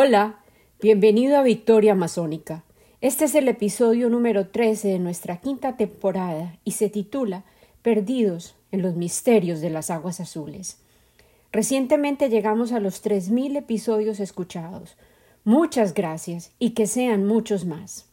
Hola, bienvenido a Victoria Amazónica. Este es el episodio número 13 de nuestra quinta temporada y se titula Perdidos en los misterios de las aguas azules. Recientemente llegamos a los 3.000 episodios escuchados. Muchas gracias y que sean muchos más.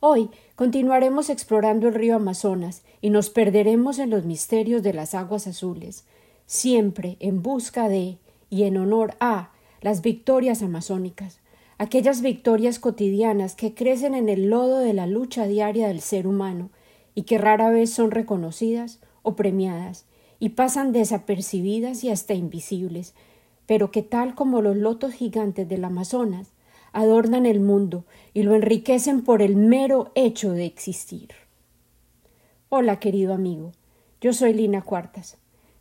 Hoy continuaremos explorando el río Amazonas y nos perderemos en los misterios de las aguas azules, siempre en busca de y en honor a las victorias amazónicas, aquellas victorias cotidianas que crecen en el lodo de la lucha diaria del ser humano y que rara vez son reconocidas o premiadas y pasan desapercibidas y hasta invisibles, pero que tal como los lotos gigantes del Amazonas adornan el mundo y lo enriquecen por el mero hecho de existir. Hola, querido amigo, yo soy Lina Cuartas.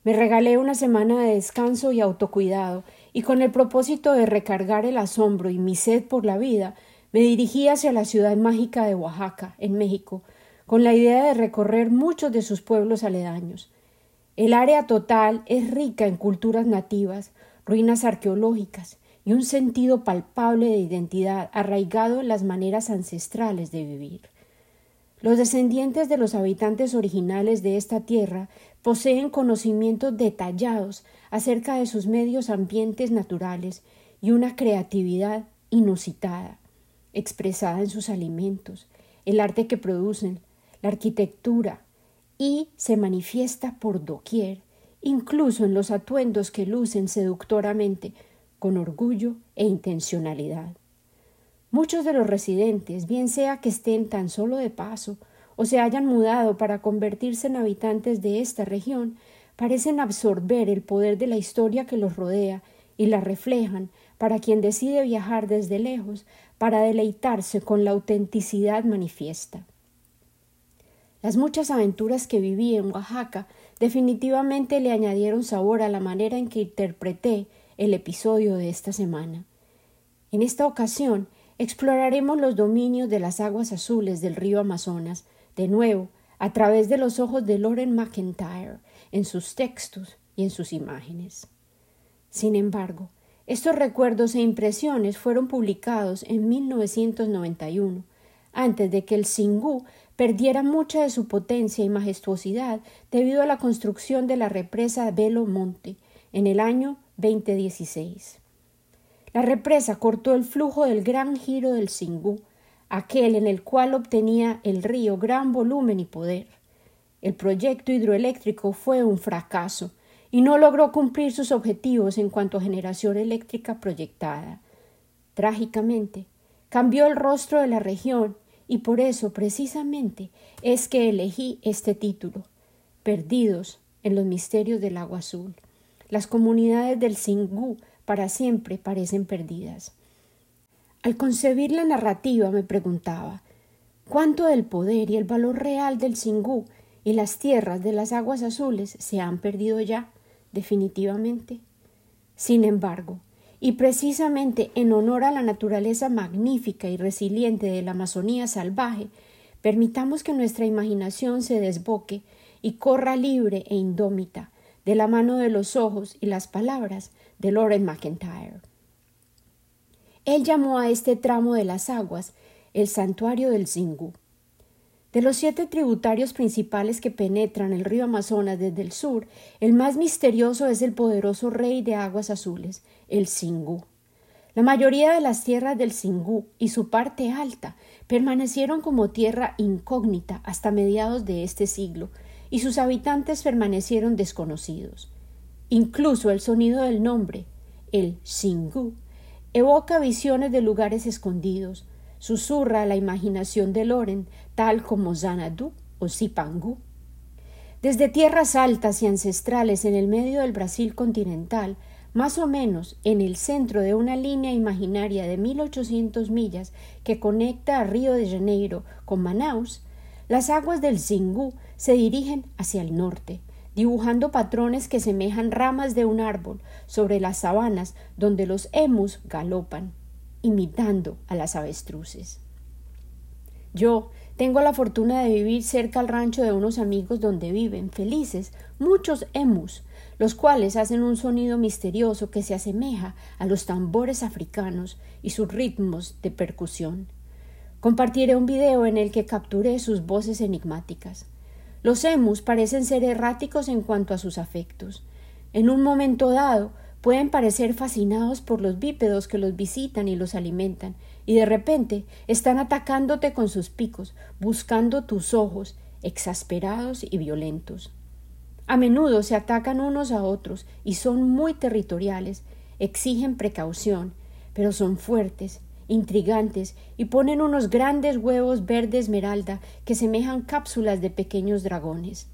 Me regalé una semana de descanso y autocuidado y con el propósito de recargar el asombro y mi sed por la vida, me dirigí hacia la ciudad mágica de Oaxaca, en México, con la idea de recorrer muchos de sus pueblos aledaños. El área total es rica en culturas nativas, ruinas arqueológicas y un sentido palpable de identidad arraigado en las maneras ancestrales de vivir. Los descendientes de los habitantes originales de esta tierra poseen conocimientos detallados acerca de sus medios ambientes naturales y una creatividad inusitada, expresada en sus alimentos, el arte que producen, la arquitectura, y se manifiesta por doquier, incluso en los atuendos que lucen seductoramente, con orgullo e intencionalidad. Muchos de los residentes, bien sea que estén tan solo de paso o se hayan mudado para convertirse en habitantes de esta región, parecen absorber el poder de la historia que los rodea y la reflejan para quien decide viajar desde lejos para deleitarse con la autenticidad manifiesta. Las muchas aventuras que viví en Oaxaca definitivamente le añadieron sabor a la manera en que interpreté el episodio de esta semana. En esta ocasión exploraremos los dominios de las aguas azules del río Amazonas, de nuevo, a través de los ojos de Lauren McIntyre, en sus textos y en sus imágenes. Sin embargo, estos recuerdos e impresiones fueron publicados en 1991, antes de que el Singú perdiera mucha de su potencia y majestuosidad debido a la construcción de la represa Belo Monte en el año 2016. La represa cortó el flujo del gran giro del Singú, aquel en el cual obtenía el río gran volumen y poder. El proyecto hidroeléctrico fue un fracaso y no logró cumplir sus objetivos en cuanto a generación eléctrica proyectada. Trágicamente, cambió el rostro de la región y por eso precisamente es que elegí este título Perdidos en los misterios del agua azul. Las comunidades del Singú para siempre parecen perdidas. Al concebir la narrativa me preguntaba cuánto del poder y el valor real del Singú y las tierras de las aguas azules se han perdido ya, definitivamente. Sin embargo, y precisamente en honor a la naturaleza magnífica y resiliente de la Amazonía salvaje, permitamos que nuestra imaginación se desboque y corra libre e indómita de la mano de los ojos y las palabras de Lauren McIntyre. Él llamó a este tramo de las aguas el santuario del Zingu. De los siete tributarios principales que penetran el río Amazonas desde el sur, el más misterioso es el poderoso rey de aguas azules, el Singú. La mayoría de las tierras del Singú y su parte alta permanecieron como tierra incógnita hasta mediados de este siglo, y sus habitantes permanecieron desconocidos. Incluso el sonido del nombre, el Singú, evoca visiones de lugares escondidos, susurra la imaginación de Loren, tal como Zanadu o Zipangu. Desde tierras altas y ancestrales en el medio del Brasil continental, más o menos en el centro de una línea imaginaria de 1800 millas que conecta a Río de Janeiro con Manaus, las aguas del Xingu se dirigen hacia el norte, dibujando patrones que semejan ramas de un árbol sobre las sabanas donde los emus galopan imitando a las avestruces. Yo tengo la fortuna de vivir cerca al rancho de unos amigos donde viven, felices, muchos emus, los cuales hacen un sonido misterioso que se asemeja a los tambores africanos y sus ritmos de percusión. Compartiré un video en el que capturé sus voces enigmáticas. Los emus parecen ser erráticos en cuanto a sus afectos. En un momento dado pueden parecer fascinados por los bípedos que los visitan y los alimentan, y de repente están atacándote con sus picos, buscando tus ojos, exasperados y violentos. A menudo se atacan unos a otros y son muy territoriales, exigen precaución, pero son fuertes, intrigantes y ponen unos grandes huevos verde esmeralda que semejan cápsulas de pequeños dragones.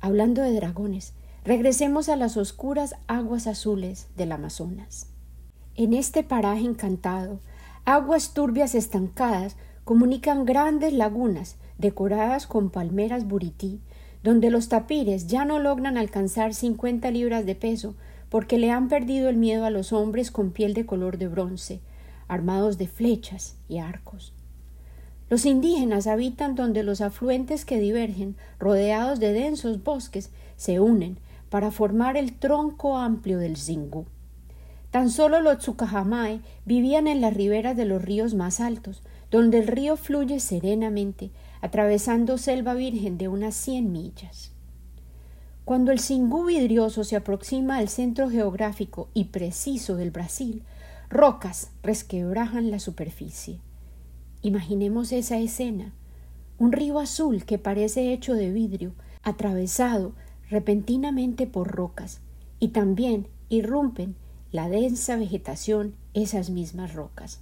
Hablando de dragones, regresemos a las oscuras aguas azules del Amazonas. En este paraje encantado, aguas turbias estancadas comunican grandes lagunas decoradas con palmeras burití donde los tapires ya no logran alcanzar cincuenta libras de peso porque le han perdido el miedo a los hombres con piel de color de bronce, armados de flechas y arcos. Los indígenas habitan donde los afluentes que divergen, rodeados de densos bosques, se unen para formar el tronco amplio del Zingú. Tan solo los Tsukahamae vivían en las riberas de los ríos más altos, donde el río fluye serenamente, atravesando selva virgen de unas cien millas. Cuando el Singú vidrioso se aproxima al centro geográfico y preciso del Brasil, rocas resquebrajan la superficie. Imaginemos esa escena, un río azul que parece hecho de vidrio, atravesado repentinamente por rocas, y también irrumpen la densa vegetación esas mismas rocas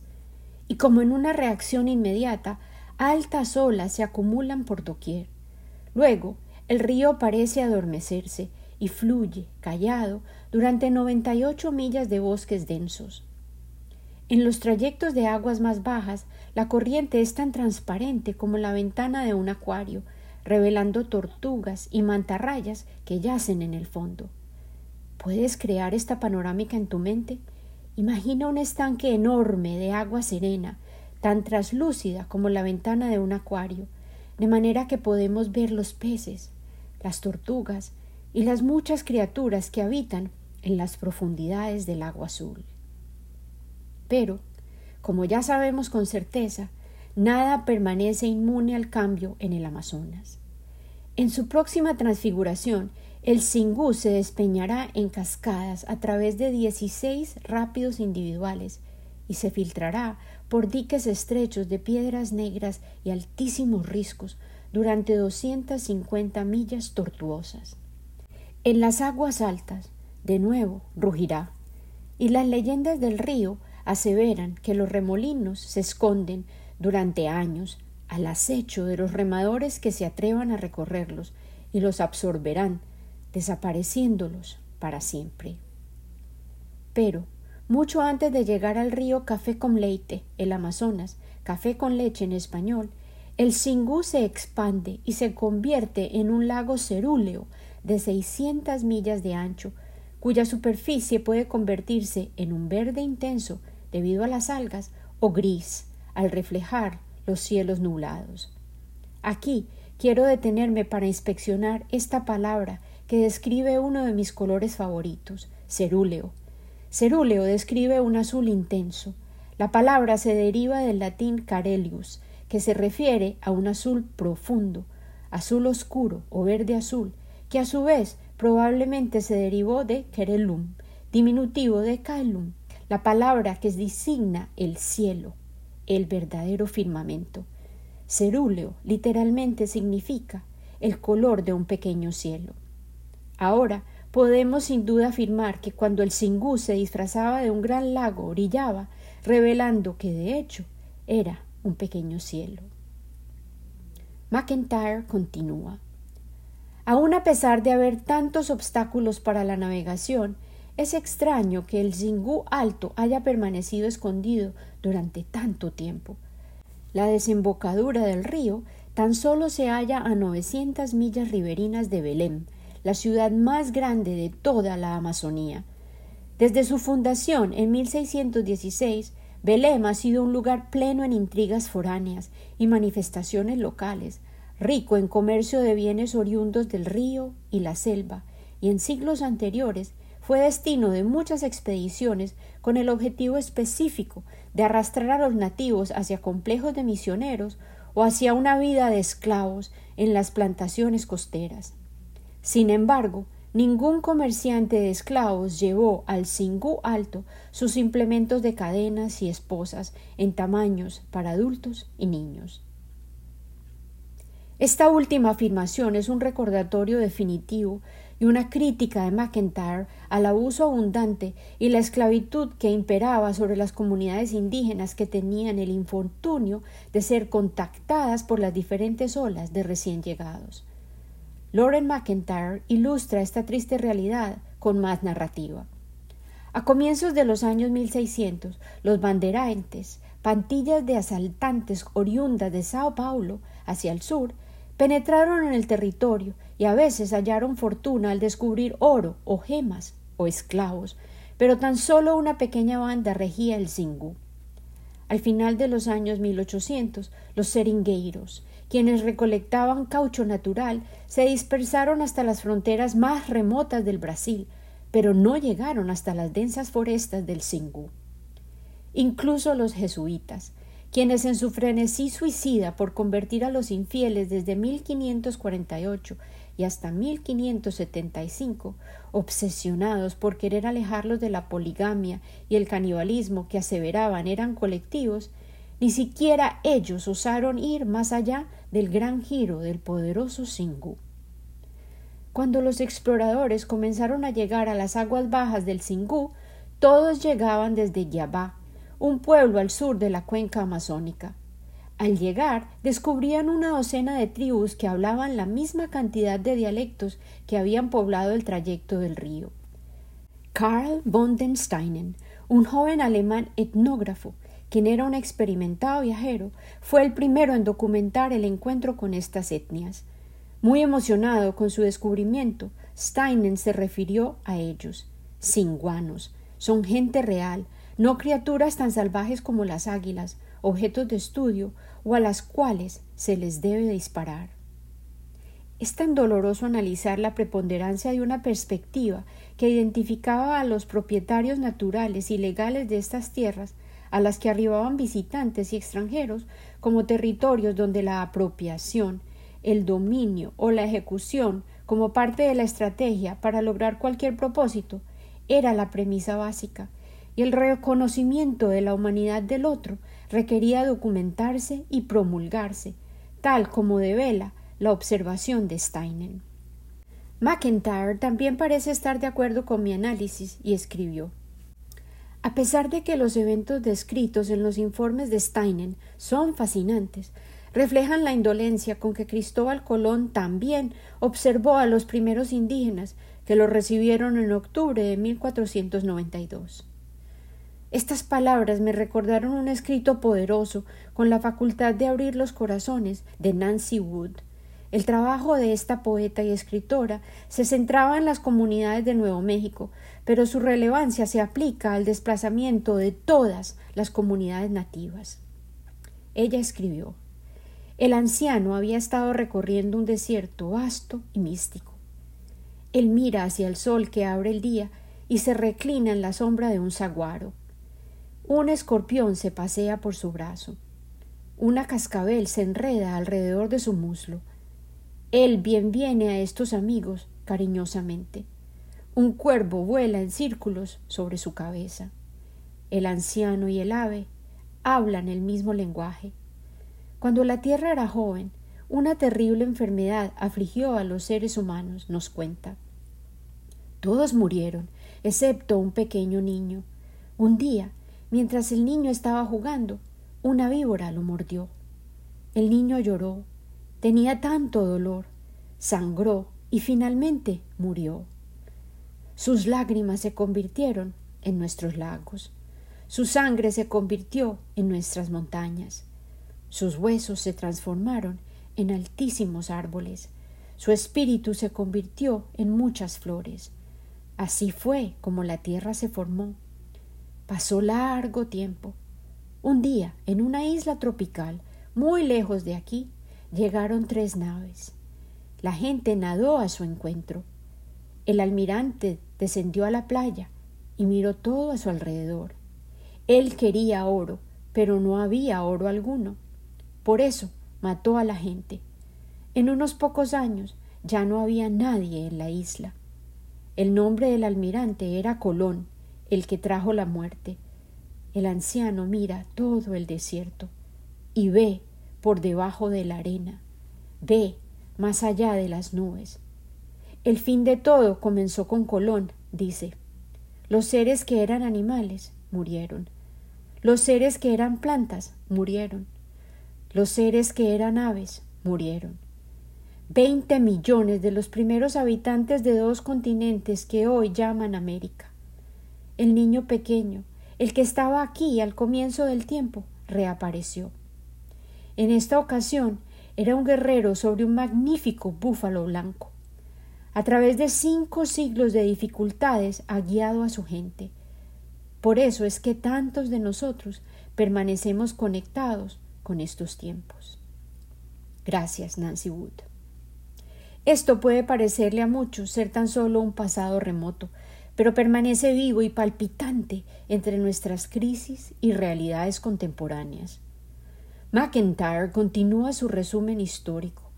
y como en una reacción inmediata, altas olas se acumulan por doquier. Luego, el río parece adormecerse y fluye, callado, durante noventa y ocho millas de bosques densos. En los trayectos de aguas más bajas, la corriente es tan transparente como la ventana de un acuario, revelando tortugas y mantarrayas que yacen en el fondo. ¿Puedes crear esta panorámica en tu mente? Imagina un estanque enorme de agua serena, tan traslúcida como la ventana de un acuario, de manera que podemos ver los peces, las tortugas y las muchas criaturas que habitan en las profundidades del agua azul. Pero, como ya sabemos con certeza, nada permanece inmune al cambio en el Amazonas. En su próxima transfiguración, el Singú se despeñará en cascadas a través de dieciséis rápidos individuales y se filtrará por diques estrechos de piedras negras y altísimos riscos durante doscientas cincuenta millas tortuosas. En las aguas altas, de nuevo, rugirá, y las leyendas del río aseveran que los remolinos se esconden durante años al acecho de los remadores que se atrevan a recorrerlos y los absorberán desapareciéndolos para siempre. Pero, mucho antes de llegar al río Café con Leite, el Amazonas, café con leche en español, el Singú se expande y se convierte en un lago cerúleo de 600 millas de ancho, cuya superficie puede convertirse en un verde intenso debido a las algas o gris al reflejar los cielos nublados. Aquí quiero detenerme para inspeccionar esta palabra que describe uno de mis colores favoritos, cerúleo. Cerúleo describe un azul intenso. La palabra se deriva del latín carelius, que se refiere a un azul profundo, azul oscuro o verde azul, que a su vez probablemente se derivó de querelum, diminutivo de caelum, la palabra que designa el cielo, el verdadero firmamento. Cerúleo literalmente significa el color de un pequeño cielo. Ahora podemos sin duda afirmar que cuando el Singú se disfrazaba de un gran lago brillaba, revelando que de hecho era un pequeño cielo. McIntyre continúa. Aun a pesar de haber tantos obstáculos para la navegación, es extraño que el Zingú alto haya permanecido escondido durante tanto tiempo. La desembocadura del río tan solo se halla a 900 millas riberinas de Belém, la ciudad más grande de toda la Amazonía. Desde su fundación en 1616, Belém ha sido un lugar pleno en intrigas foráneas y manifestaciones locales, rico en comercio de bienes oriundos del río y la selva, y en siglos anteriores fue destino de muchas expediciones con el objetivo específico de arrastrar a los nativos hacia complejos de misioneros o hacia una vida de esclavos en las plantaciones costeras. Sin embargo, ningún comerciante de esclavos llevó al Singú Alto sus implementos de cadenas y esposas en tamaños para adultos y niños. Esta última afirmación es un recordatorio definitivo y una crítica de McIntyre al abuso abundante y la esclavitud que imperaba sobre las comunidades indígenas que tenían el infortunio de ser contactadas por las diferentes olas de recién llegados. Lauren McIntyre ilustra esta triste realidad con más narrativa. A comienzos de los años 1600, los banderantes, pantillas de asaltantes oriundas de Sao Paulo hacia el sur, penetraron en el territorio y a veces hallaron fortuna al descubrir oro o gemas o esclavos, pero tan solo una pequeña banda regía el Zingú. Al final de los años 1800, los seringueiros, quienes recolectaban caucho natural, se dispersaron hasta las fronteras más remotas del Brasil, pero no llegaron hasta las densas forestas del Zingú. Incluso los jesuitas, quienes en su frenesí suicida por convertir a los infieles desde 1548 y hasta 1575, obsesionados por querer alejarlos de la poligamia y el canibalismo que aseveraban eran colectivos, ni siquiera ellos osaron ir más allá del gran giro del poderoso Singú. Cuando los exploradores comenzaron a llegar a las aguas bajas del Singú, todos llegaban desde Yabá, un pueblo al sur de la cuenca amazónica. Al llegar, descubrían una docena de tribus que hablaban la misma cantidad de dialectos que habían poblado el trayecto del río. Karl von den Steinen, un joven alemán etnógrafo, quien era un experimentado viajero, fue el primero en documentar el encuentro con estas etnias. Muy emocionado con su descubrimiento, Steinen se refirió a ellos. Singuanos, son gente real, no criaturas tan salvajes como las águilas, objetos de estudio o a las cuales se les debe disparar. Es tan doloroso analizar la preponderancia de una perspectiva que identificaba a los propietarios naturales y legales de estas tierras, a las que arribaban visitantes y extranjeros, como territorios donde la apropiación, el dominio o la ejecución, como parte de la estrategia para lograr cualquier propósito, era la premisa básica, y el reconocimiento de la humanidad del otro requería documentarse y promulgarse, tal como devela la observación de Steinen. McIntyre también parece estar de acuerdo con mi análisis y escribió a pesar de que los eventos descritos en los informes de Steinen son fascinantes, reflejan la indolencia con que Cristóbal Colón también observó a los primeros indígenas que lo recibieron en octubre de 1492. Estas palabras me recordaron un escrito poderoso con la facultad de abrir los corazones de Nancy Wood. El trabajo de esta poeta y escritora se centraba en las comunidades de Nuevo México, pero su relevancia se aplica al desplazamiento de todas las comunidades nativas. Ella escribió El anciano había estado recorriendo un desierto vasto y místico. Él mira hacia el sol que abre el día y se reclina en la sombra de un saguaro. Un escorpión se pasea por su brazo. Una cascabel se enreda alrededor de su muslo. Él bien viene a estos amigos cariñosamente. Un cuervo vuela en círculos sobre su cabeza. El anciano y el ave hablan el mismo lenguaje. Cuando la tierra era joven, una terrible enfermedad afligió a los seres humanos, nos cuenta. Todos murieron, excepto un pequeño niño. Un día Mientras el niño estaba jugando, una víbora lo mordió. El niño lloró, tenía tanto dolor, sangró y finalmente murió. Sus lágrimas se convirtieron en nuestros lagos, su sangre se convirtió en nuestras montañas, sus huesos se transformaron en altísimos árboles, su espíritu se convirtió en muchas flores. Así fue como la tierra se formó Pasó largo tiempo. Un día, en una isla tropical, muy lejos de aquí, llegaron tres naves. La gente nadó a su encuentro. el almirante descendió a la playa y miró todo a su alrededor. Él quería oro, pero no había oro alguno. Por eso mató a la gente. En unos pocos años ya no había nadie en la isla. El nombre del almirante era Colón, el que trajo la muerte. El anciano mira todo el desierto y ve por debajo de la arena, ve más allá de las nubes. El fin de todo comenzó con Colón, dice. Los seres que eran animales murieron. Los seres que eran plantas murieron. Los seres que eran aves murieron. Veinte millones de los primeros habitantes de dos continentes que hoy llaman América. El niño pequeño, el que estaba aquí al comienzo del tiempo, reapareció. En esta ocasión era un guerrero sobre un magnífico búfalo blanco. A través de cinco siglos de dificultades ha guiado a su gente. Por eso es que tantos de nosotros permanecemos conectados con estos tiempos. Gracias, Nancy Wood. Esto puede parecerle a muchos ser tan solo un pasado remoto, pero permanece vivo y palpitante entre nuestras crisis y realidades contemporáneas. McIntyre continúa su resumen histórico,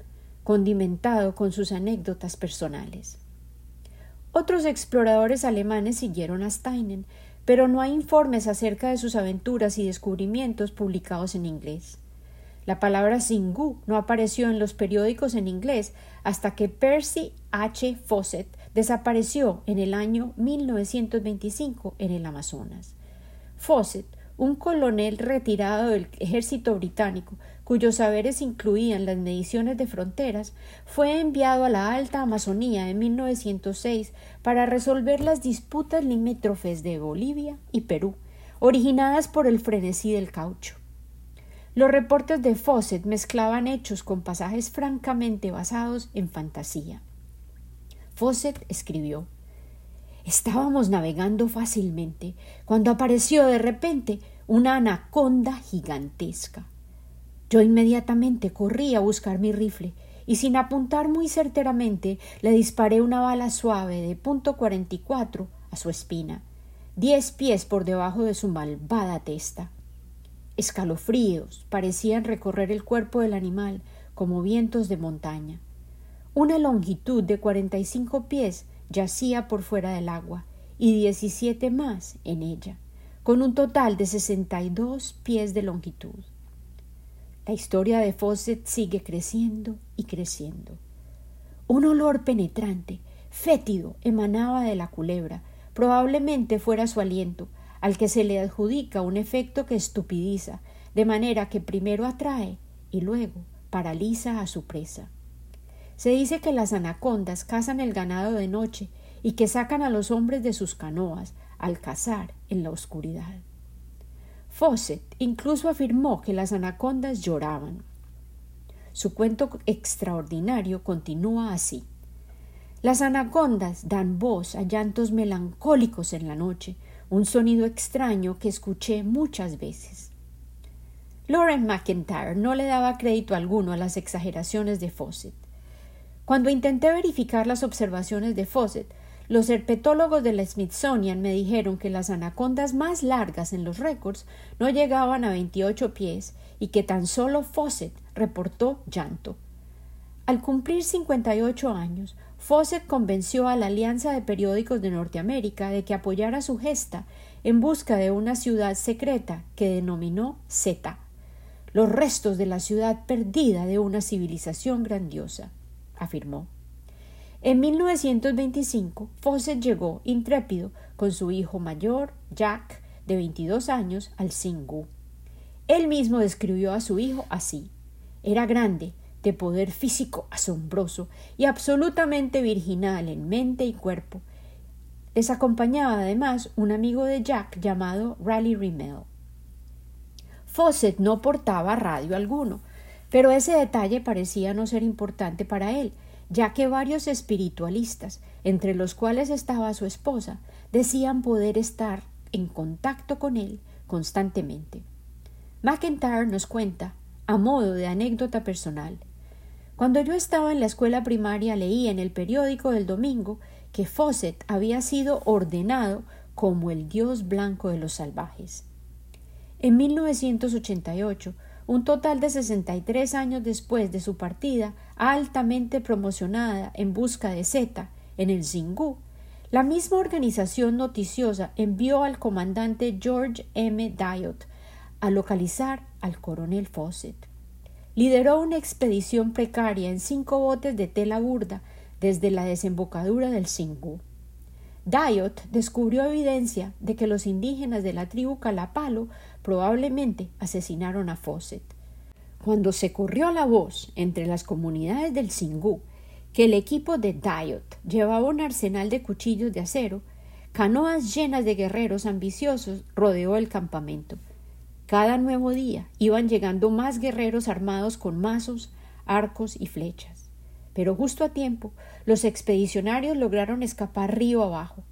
condimentado con sus anécdotas personales. Otros exploradores alemanes siguieron a Steinen, pero no hay informes acerca de sus aventuras y descubrimientos publicados en inglés. La palabra Singu no apareció en los periódicos en inglés hasta que Percy H. Fawcett desapareció en el año 1925 en el Amazonas. Fawcett, un coronel retirado del ejército británico, cuyos saberes incluían las mediciones de fronteras, fue enviado a la Alta Amazonía en 1906 para resolver las disputas limítrofes de Bolivia y Perú, originadas por el frenesí del caucho. Los reportes de Fawcett mezclaban hechos con pasajes francamente basados en fantasía. Fawcett escribió Estábamos navegando fácilmente cuando apareció de repente una anaconda gigantesca. Yo inmediatamente corrí a buscar mi rifle y sin apuntar muy certeramente le disparé una bala suave de punto cuarenta y cuatro a su espina, diez pies por debajo de su malvada testa. Escalofríos parecían recorrer el cuerpo del animal como vientos de montaña. Una longitud de cuarenta y cinco pies yacía por fuera del agua y diecisiete más en ella, con un total de sesenta y dos pies de longitud. La historia de Fawcett sigue creciendo y creciendo. Un olor penetrante, fétido, emanaba de la culebra, probablemente fuera su aliento, al que se le adjudica un efecto que estupidiza, de manera que primero atrae y luego paraliza a su presa. Se dice que las anacondas cazan el ganado de noche y que sacan a los hombres de sus canoas al cazar en la oscuridad. Fawcett incluso afirmó que las anacondas lloraban. Su cuento extraordinario continúa así. Las anacondas dan voz a llantos melancólicos en la noche, un sonido extraño que escuché muchas veces. Lauren McIntyre no le daba crédito alguno a las exageraciones de Fawcett. Cuando intenté verificar las observaciones de Fawcett, los herpetólogos de la Smithsonian me dijeron que las anacondas más largas en los récords no llegaban a 28 pies y que tan solo Fawcett reportó llanto. Al cumplir 58 años, Fawcett convenció a la Alianza de Periódicos de Norteamérica de que apoyara su gesta en busca de una ciudad secreta que denominó Z, los restos de la ciudad perdida de una civilización grandiosa afirmó. En 1925, Fawcett llegó, intrépido, con su hijo mayor, Jack, de 22 años, al Singu. Él mismo describió a su hijo así. Era grande, de poder físico asombroso y absolutamente virginal en mente y cuerpo. Les acompañaba además un amigo de Jack llamado Raleigh Rimmel. Fawcett no portaba radio alguno, pero ese detalle parecía no ser importante para él, ya que varios espiritualistas, entre los cuales estaba su esposa, decían poder estar en contacto con él constantemente. McIntyre nos cuenta, a modo de anécdota personal, cuando yo estaba en la escuela primaria leí en el periódico del domingo que Fawcett había sido ordenado como el dios blanco de los salvajes. En 1988, un total de 63 años después de su partida, altamente promocionada en busca de Z en el Xingu, la misma organización noticiosa envió al comandante George M. Diot a localizar al coronel Fawcett. Lideró una expedición precaria en cinco botes de tela burda desde la desembocadura del Xingu. Diot descubrió evidencia de que los indígenas de la tribu Calapalo probablemente asesinaron a Fawcett. Cuando se corrió la voz entre las comunidades del Xingu que el equipo de Diot llevaba un arsenal de cuchillos de acero, canoas llenas de guerreros ambiciosos rodeó el campamento. Cada nuevo día iban llegando más guerreros armados con mazos, arcos y flechas. Pero justo a tiempo los expedicionarios lograron escapar río abajo.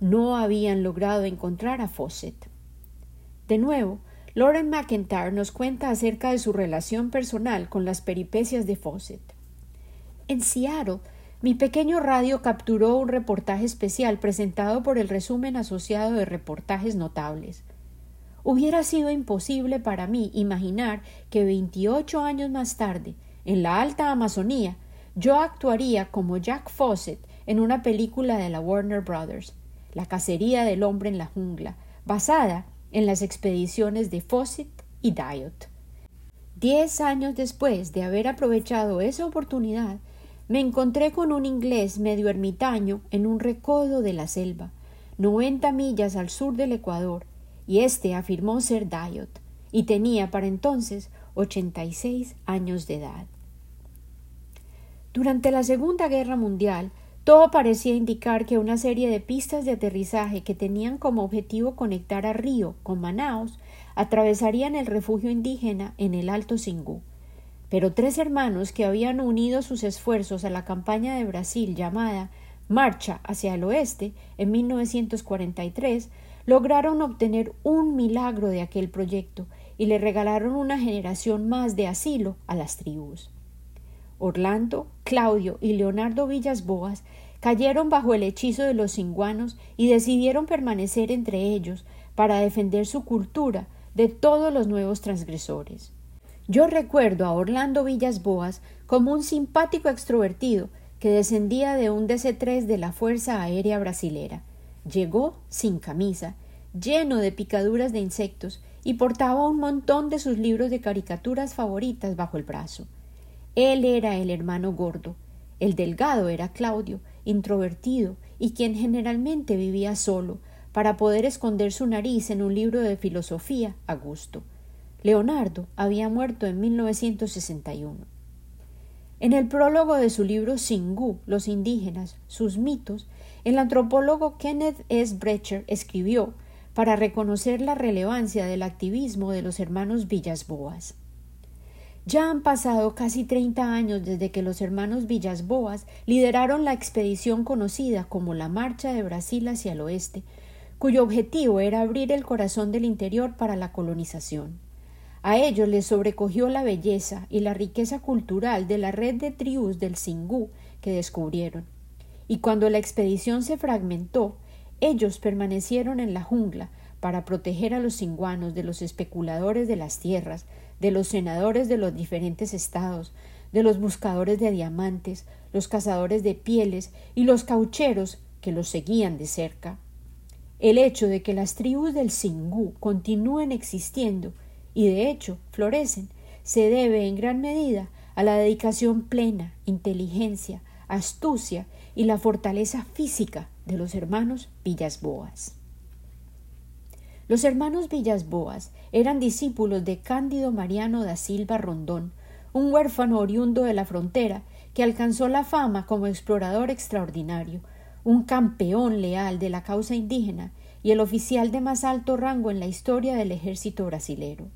No habían logrado encontrar a Fawcett. De nuevo, Lauren McIntyre nos cuenta acerca de su relación personal con las peripecias de Fawcett. En Seattle, mi pequeño radio capturó un reportaje especial presentado por el resumen asociado de reportajes notables. Hubiera sido imposible para mí imaginar que veintiocho años más tarde, en la alta Amazonía, yo actuaría como Jack Fawcett en una película de la Warner Brothers, La cacería del hombre en la jungla, basada en las expediciones de Fawcett y Diot. Diez años después de haber aprovechado esa oportunidad, me encontré con un inglés medio ermitaño en un recodo de la selva, noventa millas al sur del Ecuador, y éste afirmó ser Diot, y tenía para entonces ochenta y seis años de edad. Durante la Segunda Guerra Mundial, todo parecía indicar que una serie de pistas de aterrizaje que tenían como objetivo conectar a Río con Manaos atravesarían el refugio indígena en el Alto Singú. Pero tres hermanos que habían unido sus esfuerzos a la campaña de Brasil llamada Marcha hacia el Oeste en 1943 lograron obtener un milagro de aquel proyecto y le regalaron una generación más de asilo a las tribus. Orlando, Claudio y Leonardo Villas Boas cayeron bajo el hechizo de los cinguanos y decidieron permanecer entre ellos para defender su cultura de todos los nuevos transgresores. Yo recuerdo a Orlando Villas Boas como un simpático extrovertido que descendía de un DC-3 de la Fuerza Aérea Brasilera Llegó sin camisa, lleno de picaduras de insectos, y portaba un montón de sus libros de caricaturas favoritas bajo el brazo. Él era el hermano gordo, el delgado era Claudio, introvertido y quien generalmente vivía solo, para poder esconder su nariz en un libro de filosofía a gusto. Leonardo había muerto en 1961. En el prólogo de su libro Singú, Los indígenas, sus mitos, el antropólogo Kenneth S. Brecher escribió para reconocer la relevancia del activismo de los hermanos Villas Boas. Ya han pasado casi treinta años desde que los hermanos Villas Boas lideraron la expedición conocida como la Marcha de Brasil hacia el oeste, cuyo objetivo era abrir el corazón del interior para la colonización. A ellos les sobrecogió la belleza y la riqueza cultural de la red de tribus del Singú que descubrieron y cuando la expedición se fragmentó, ellos permanecieron en la jungla para proteger a los cinguanos de los especuladores de las tierras, de los senadores de los diferentes estados, de los buscadores de diamantes, los cazadores de pieles y los caucheros que los seguían de cerca. El hecho de que las tribus del Singú continúen existiendo y de hecho florecen se debe en gran medida a la dedicación plena, inteligencia, astucia y la fortaleza física de los hermanos Villasboas. Los hermanos Villasboas eran discípulos de Cándido Mariano da Silva Rondón, un huérfano oriundo de la frontera que alcanzó la fama como explorador extraordinario, un campeón leal de la causa indígena y el oficial de más alto rango en la historia del ejército brasilero.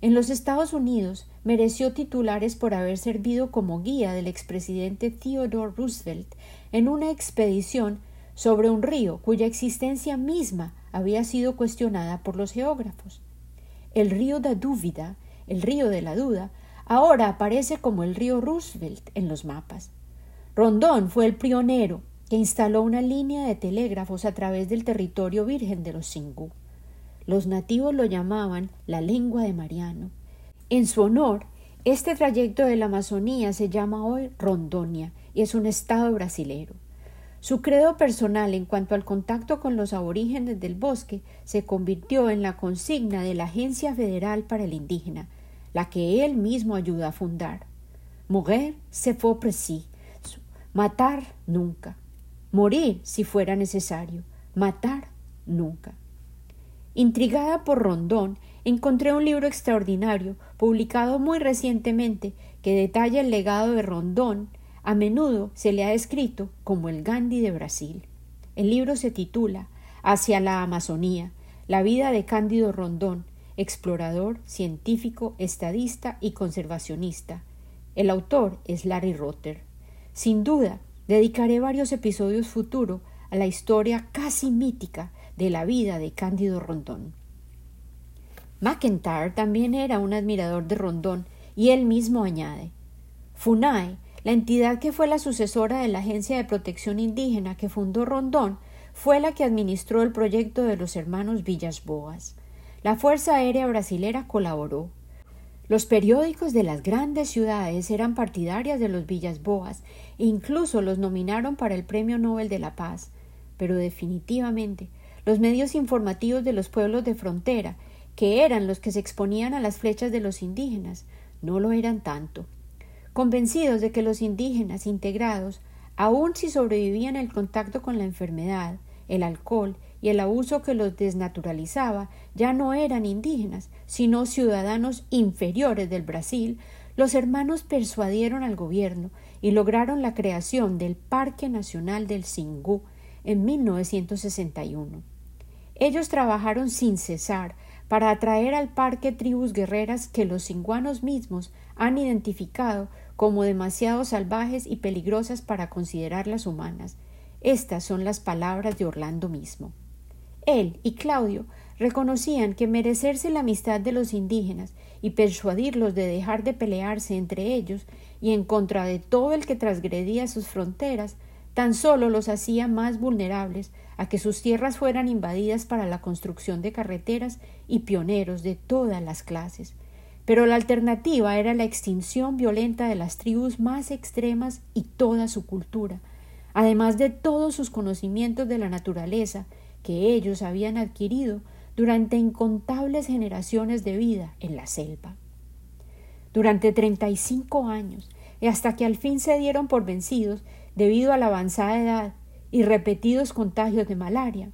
En los Estados Unidos mereció titulares por haber servido como guía del expresidente Theodore Roosevelt en una expedición sobre un río cuya existencia misma había sido cuestionada por los geógrafos. El río da Dúvida, el río de la duda, ahora aparece como el río Roosevelt en los mapas. Rondón fue el pionero que instaló una línea de telégrafos a través del territorio virgen de los Xingu. Los nativos lo llamaban la lengua de Mariano. En su honor, este trayecto de la Amazonía se llama hoy Rondonia y es un estado brasilero. Su credo personal en cuanto al contacto con los aborígenes del bosque se convirtió en la consigna de la Agencia Federal para el Indígena, la que él mismo ayudó a fundar. Mourir se fue preci, matar nunca, morir si fuera necesario, matar nunca. Intrigada por Rondón, encontré un libro extraordinario, publicado muy recientemente, que detalla el legado de Rondón a menudo se le ha escrito como el Gandhi de Brasil. El libro se titula Hacia la Amazonía, la vida de Cándido Rondón, explorador, científico, estadista y conservacionista. El autor es Larry Rotter. Sin duda, dedicaré varios episodios futuros a la historia casi mítica de la vida de Cándido Rondón. McIntyre también era un admirador de Rondón y él mismo añade Funai la entidad que fue la sucesora de la Agencia de Protección Indígena que fundó Rondón fue la que administró el proyecto de los hermanos Villas Boas. La Fuerza Aérea Brasilera colaboró. Los periódicos de las grandes ciudades eran partidarias de los Villas Boas e incluso los nominaron para el Premio Nobel de la Paz. Pero definitivamente los medios informativos de los pueblos de frontera, que eran los que se exponían a las flechas de los indígenas, no lo eran tanto convencidos de que los indígenas integrados, aun si sobrevivían el contacto con la enfermedad, el alcohol y el abuso que los desnaturalizaba, ya no eran indígenas, sino ciudadanos inferiores del Brasil, los hermanos persuadieron al gobierno y lograron la creación del Parque Nacional del Xingu en 1961. Ellos trabajaron sin cesar para atraer al parque tribus guerreras que los cinguanos mismos han identificado como demasiado salvajes y peligrosas para considerarlas humanas. Estas son las palabras de Orlando mismo. Él y Claudio reconocían que merecerse la amistad de los indígenas y persuadirlos de dejar de pelearse entre ellos y en contra de todo el que transgredía sus fronteras tan solo los hacía más vulnerables a que sus tierras fueran invadidas para la construcción de carreteras y pioneros de todas las clases, pero la alternativa era la extinción violenta de las tribus más extremas y toda su cultura, además de todos sus conocimientos de la naturaleza que ellos habían adquirido durante incontables generaciones de vida en la selva. Durante treinta y cinco años, y hasta que al fin se dieron por vencidos debido a la avanzada edad y repetidos contagios de malaria,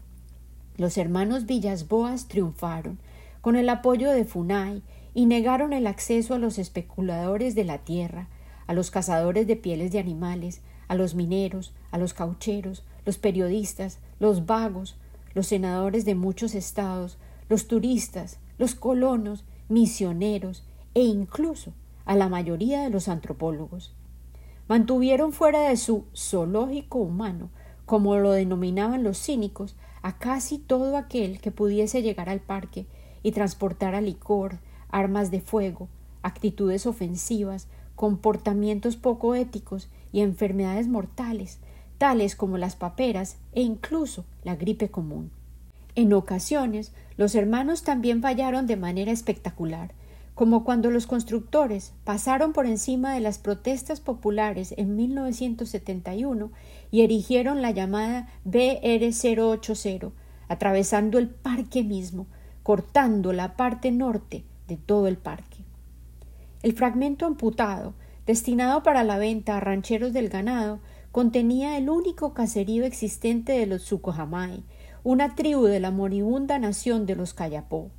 los hermanos Villasboas triunfaron, con el apoyo de Funai y negaron el acceso a los especuladores de la tierra, a los cazadores de pieles de animales, a los mineros, a los caucheros, los periodistas, los vagos, los senadores de muchos estados, los turistas, los colonos, misioneros e incluso a la mayoría de los antropólogos. Mantuvieron fuera de su zoológico humano, como lo denominaban los cínicos, a casi todo aquel que pudiese llegar al parque y transportar licor, armas de fuego, actitudes ofensivas, comportamientos poco éticos y enfermedades mortales, tales como las paperas e incluso la gripe común. En ocasiones, los hermanos también fallaron de manera espectacular, como cuando los constructores pasaron por encima de las protestas populares en 1971 y erigieron la llamada BR-080, atravesando el parque mismo, cortando la parte norte de todo el parque. El fragmento amputado, destinado para la venta a rancheros del ganado, contenía el único caserío existente de los Tsukuhamai, una tribu de la moribunda nación de los Kayapó.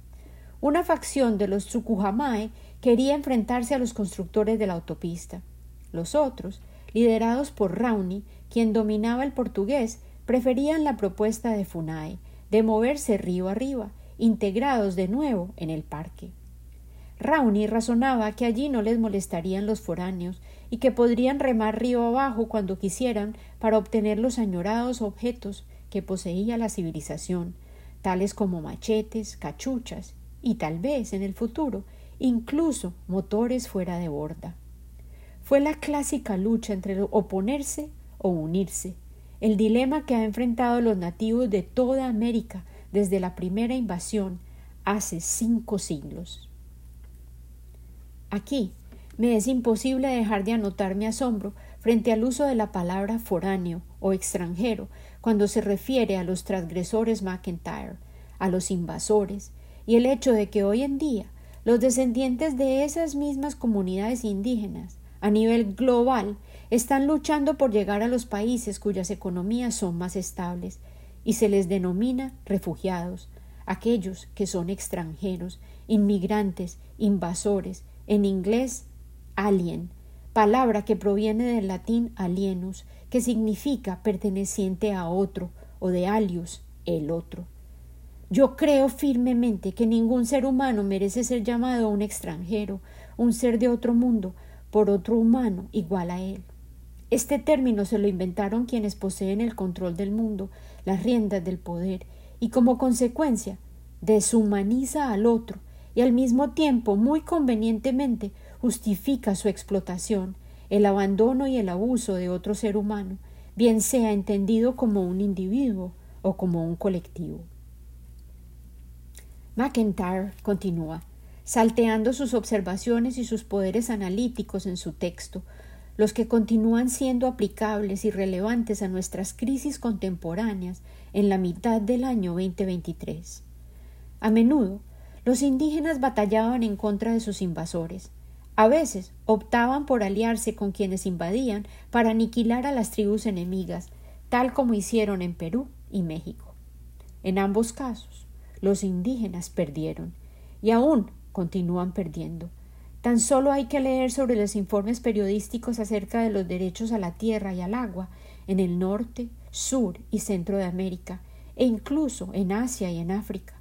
Una facción de los Tsukuhamai quería enfrentarse a los constructores de la autopista. Los otros, liderados por Rauni, quien dominaba el portugués, preferían la propuesta de Funai, de moverse río arriba, integrados de nuevo en el parque. Rauni razonaba que allí no les molestarían los foráneos y que podrían remar río abajo cuando quisieran para obtener los añorados objetos que poseía la civilización, tales como machetes, cachuchas y tal vez en el futuro incluso motores fuera de borda. Fue la clásica lucha entre oponerse o unirse, el dilema que ha enfrentado los nativos de toda América desde la primera invasión hace cinco siglos. Aquí. Me es imposible dejar de anotar mi asombro frente al uso de la palabra foráneo o extranjero cuando se refiere a los transgresores McIntyre, a los invasores, y el hecho de que hoy en día los descendientes de esas mismas comunidades indígenas a nivel global están luchando por llegar a los países cuyas economías son más estables y se les denomina refugiados, aquellos que son extranjeros, inmigrantes, invasores, en inglés alien, palabra que proviene del latín alienus, que significa perteneciente a otro, o de alius, el otro. Yo creo firmemente que ningún ser humano merece ser llamado un extranjero, un ser de otro mundo, por otro humano igual a él. Este término se lo inventaron quienes poseen el control del mundo, las riendas del poder, y como consecuencia deshumaniza al otro y al mismo tiempo muy convenientemente justifica su explotación, el abandono y el abuso de otro ser humano, bien sea entendido como un individuo o como un colectivo. McIntyre continúa, salteando sus observaciones y sus poderes analíticos en su texto, los que continúan siendo aplicables y relevantes a nuestras crisis contemporáneas en la mitad del año 2023. A menudo, los indígenas batallaban en contra de sus invasores, a veces optaban por aliarse con quienes invadían para aniquilar a las tribus enemigas, tal como hicieron en Perú y México. En ambos casos, los indígenas perdieron y aún continúan perdiendo. Tan solo hay que leer sobre los informes periodísticos acerca de los derechos a la tierra y al agua en el norte, sur y centro de América, e incluso en Asia y en África.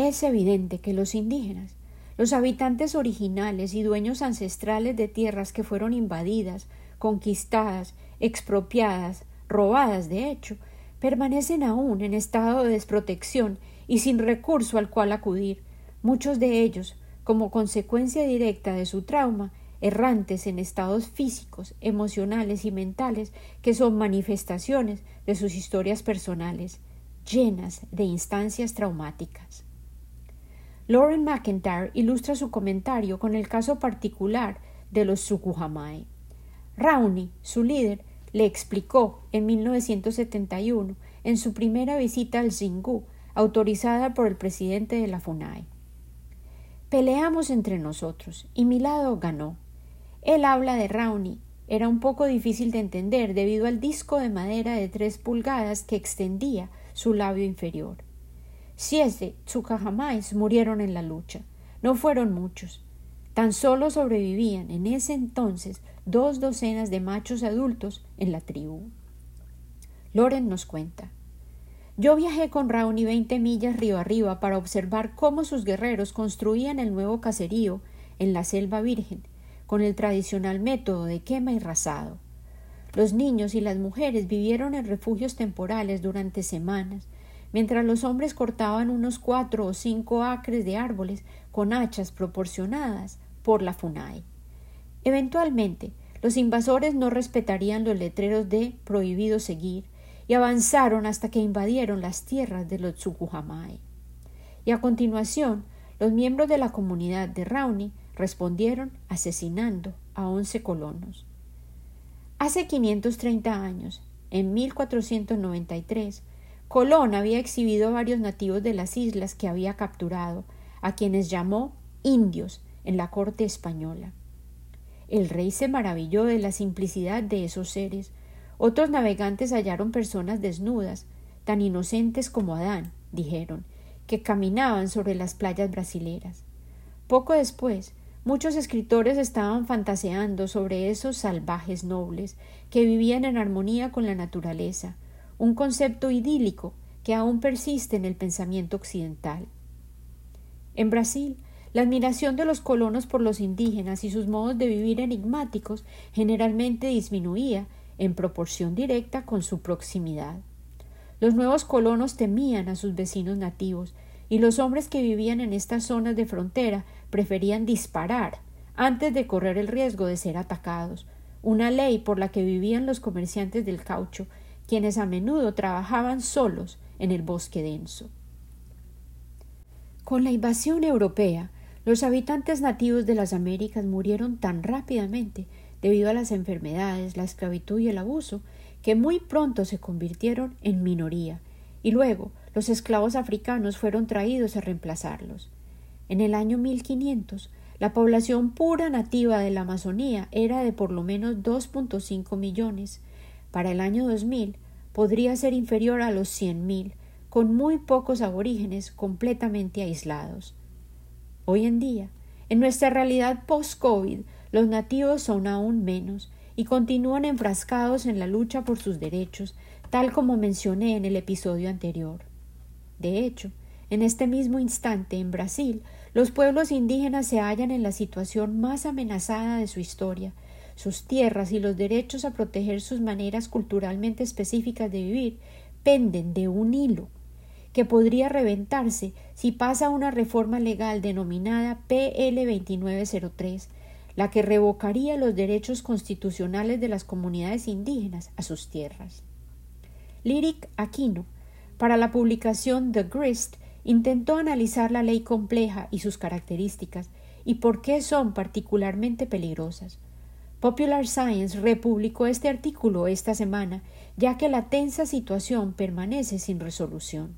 Es evidente que los indígenas los habitantes originales y dueños ancestrales de tierras que fueron invadidas, conquistadas, expropiadas, robadas de hecho, permanecen aún en estado de desprotección y sin recurso al cual acudir, muchos de ellos, como consecuencia directa de su trauma, errantes en estados físicos, emocionales y mentales que son manifestaciones de sus historias personales, llenas de instancias traumáticas. Lauren McIntyre ilustra su comentario con el caso particular de los Sukuhamai. Rauni, su líder, le explicó en 1971 en su primera visita al Xingu, autorizada por el presidente de la FUNAI. Peleamos entre nosotros y mi lado ganó. Él habla de Rauni. Era un poco difícil de entender debido al disco de madera de tres pulgadas que extendía su labio inferior. Siete Tsukahamais murieron en la lucha. No fueron muchos. Tan solo sobrevivían en ese entonces dos docenas de machos adultos en la tribu. Loren nos cuenta. Yo viajé con Rauni veinte millas río arriba para observar cómo sus guerreros construían el nuevo caserío en la selva virgen, con el tradicional método de quema y rasado. Los niños y las mujeres vivieron en refugios temporales durante semanas, mientras los hombres cortaban unos cuatro o cinco acres de árboles con hachas proporcionadas por la FUNAI. Eventualmente, los invasores no respetarían los letreros de prohibido seguir y avanzaron hasta que invadieron las tierras de los Tsukuhamai. Y a continuación, los miembros de la comunidad de Rauni respondieron asesinando a once colonos. Hace 530 años, en 1493, Colón había exhibido a varios nativos de las islas que había capturado, a quienes llamó indios en la corte española. El rey se maravilló de la simplicidad de esos seres. Otros navegantes hallaron personas desnudas, tan inocentes como Adán, dijeron, que caminaban sobre las playas brasileras. Poco después, muchos escritores estaban fantaseando sobre esos salvajes nobles que vivían en armonía con la naturaleza, un concepto idílico que aún persiste en el pensamiento occidental. En Brasil, la admiración de los colonos por los indígenas y sus modos de vivir enigmáticos generalmente disminuía en proporción directa con su proximidad. Los nuevos colonos temían a sus vecinos nativos, y los hombres que vivían en estas zonas de frontera preferían disparar antes de correr el riesgo de ser atacados, una ley por la que vivían los comerciantes del caucho quienes a menudo trabajaban solos en el bosque denso. Con la invasión europea, los habitantes nativos de las Américas murieron tan rápidamente debido a las enfermedades, la esclavitud y el abuso, que muy pronto se convirtieron en minoría, y luego los esclavos africanos fueron traídos a reemplazarlos. En el año 1500, la población pura nativa de la Amazonía era de por lo menos 2.5 millones. Para el año 2000 podría ser inferior a los 100.000, con muy pocos aborígenes completamente aislados. Hoy en día, en nuestra realidad post-COVID, los nativos son aún menos y continúan enfrascados en la lucha por sus derechos, tal como mencioné en el episodio anterior. De hecho, en este mismo instante, en Brasil, los pueblos indígenas se hallan en la situación más amenazada de su historia. Sus tierras y los derechos a proteger sus maneras culturalmente específicas de vivir penden de un hilo que podría reventarse si pasa una reforma legal denominada PL 2903, la que revocaría los derechos constitucionales de las comunidades indígenas a sus tierras. Lyric Aquino, para la publicación The Grist, intentó analizar la ley compleja y sus características y por qué son particularmente peligrosas. Popular Science republicó este artículo esta semana, ya que la tensa situación permanece sin resolución.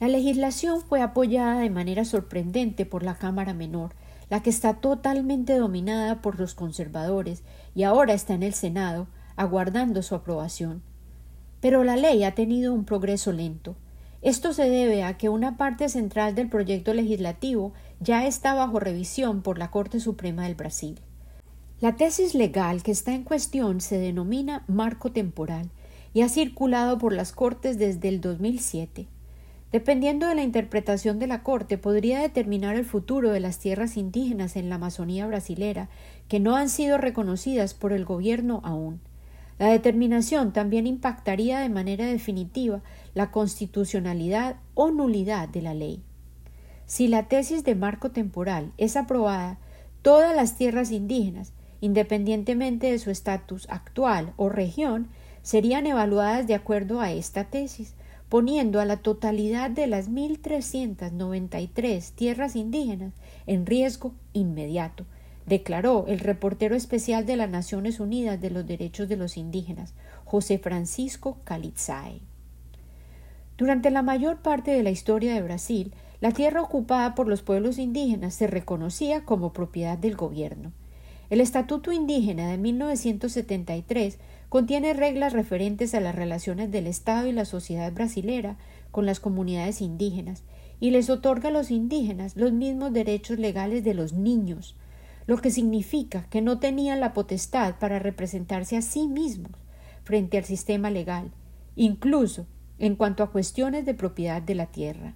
La legislación fue apoyada de manera sorprendente por la Cámara Menor, la que está totalmente dominada por los conservadores y ahora está en el Senado, aguardando su aprobación. Pero la ley ha tenido un progreso lento. Esto se debe a que una parte central del proyecto legislativo ya está bajo revisión por la Corte Suprema del Brasil. La tesis legal que está en cuestión se denomina marco temporal y ha circulado por las Cortes desde el 2007. Dependiendo de la interpretación de la Corte, podría determinar el futuro de las tierras indígenas en la Amazonía brasilera, que no han sido reconocidas por el gobierno aún. La determinación también impactaría de manera definitiva la constitucionalidad o nulidad de la ley. Si la tesis de marco temporal es aprobada, todas las tierras indígenas, independientemente de su estatus actual o región, serían evaluadas de acuerdo a esta tesis, poniendo a la totalidad de las 1.393 tierras indígenas en riesgo inmediato, declaró el reportero especial de las Naciones Unidas de los Derechos de los Indígenas, José Francisco Calitzae. Durante la mayor parte de la historia de Brasil, la tierra ocupada por los pueblos indígenas se reconocía como propiedad del gobierno. El Estatuto Indígena de 1973 contiene reglas referentes a las relaciones del Estado y la sociedad brasilera con las comunidades indígenas y les otorga a los indígenas los mismos derechos legales de los niños, lo que significa que no tenían la potestad para representarse a sí mismos frente al sistema legal, incluso en cuanto a cuestiones de propiedad de la tierra.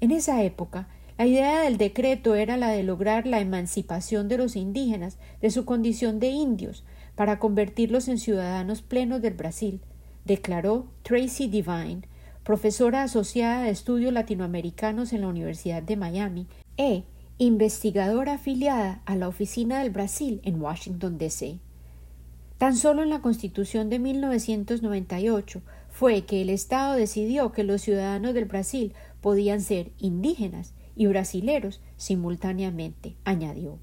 En esa época, la idea del decreto era la de lograr la emancipación de los indígenas de su condición de indios para convertirlos en ciudadanos plenos del Brasil, declaró Tracy Divine, profesora asociada de estudios latinoamericanos en la Universidad de Miami e investigadora afiliada a la Oficina del Brasil en Washington, D.C. Tan solo en la Constitución de 1998 fue que el Estado decidió que los ciudadanos del Brasil podían ser indígenas y brasileros simultáneamente, añadió.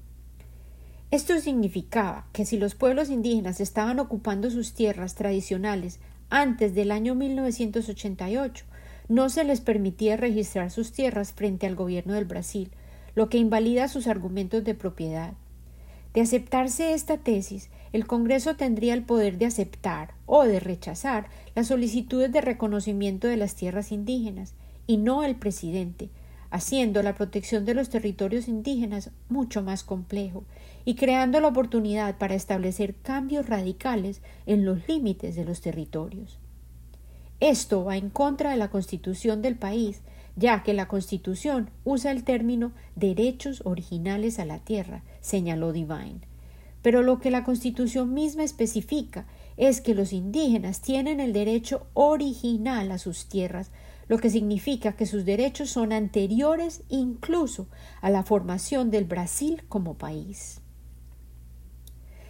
Esto significaba que si los pueblos indígenas estaban ocupando sus tierras tradicionales antes del año 1988, no se les permitía registrar sus tierras frente al gobierno del Brasil, lo que invalida sus argumentos de propiedad. De aceptarse esta tesis, el Congreso tendría el poder de aceptar o de rechazar las solicitudes de reconocimiento de las tierras indígenas, y no el presidente, haciendo la protección de los territorios indígenas mucho más complejo y creando la oportunidad para establecer cambios radicales en los límites de los territorios. Esto va en contra de la Constitución del país, ya que la Constitución usa el término derechos originales a la tierra, señaló Divine. Pero lo que la Constitución misma especifica es que los indígenas tienen el derecho original a sus tierras lo que significa que sus derechos son anteriores incluso a la formación del Brasil como país.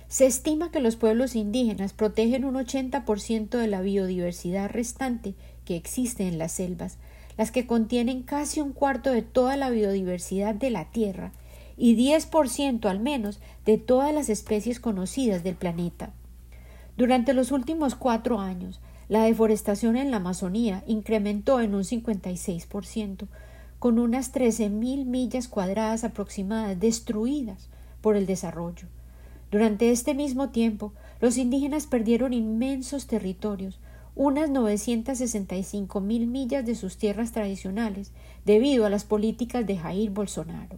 Se estima que los pueblos indígenas protegen un 80% de la biodiversidad restante que existe en las selvas, las que contienen casi un cuarto de toda la biodiversidad de la Tierra y 10% al menos de todas las especies conocidas del planeta. Durante los últimos cuatro años, la deforestación en la Amazonía incrementó en un 56%, con unas 13.000 millas cuadradas aproximadas destruidas por el desarrollo. Durante este mismo tiempo, los indígenas perdieron inmensos territorios, unas 965 mil millas de sus tierras tradicionales, debido a las políticas de Jair Bolsonaro.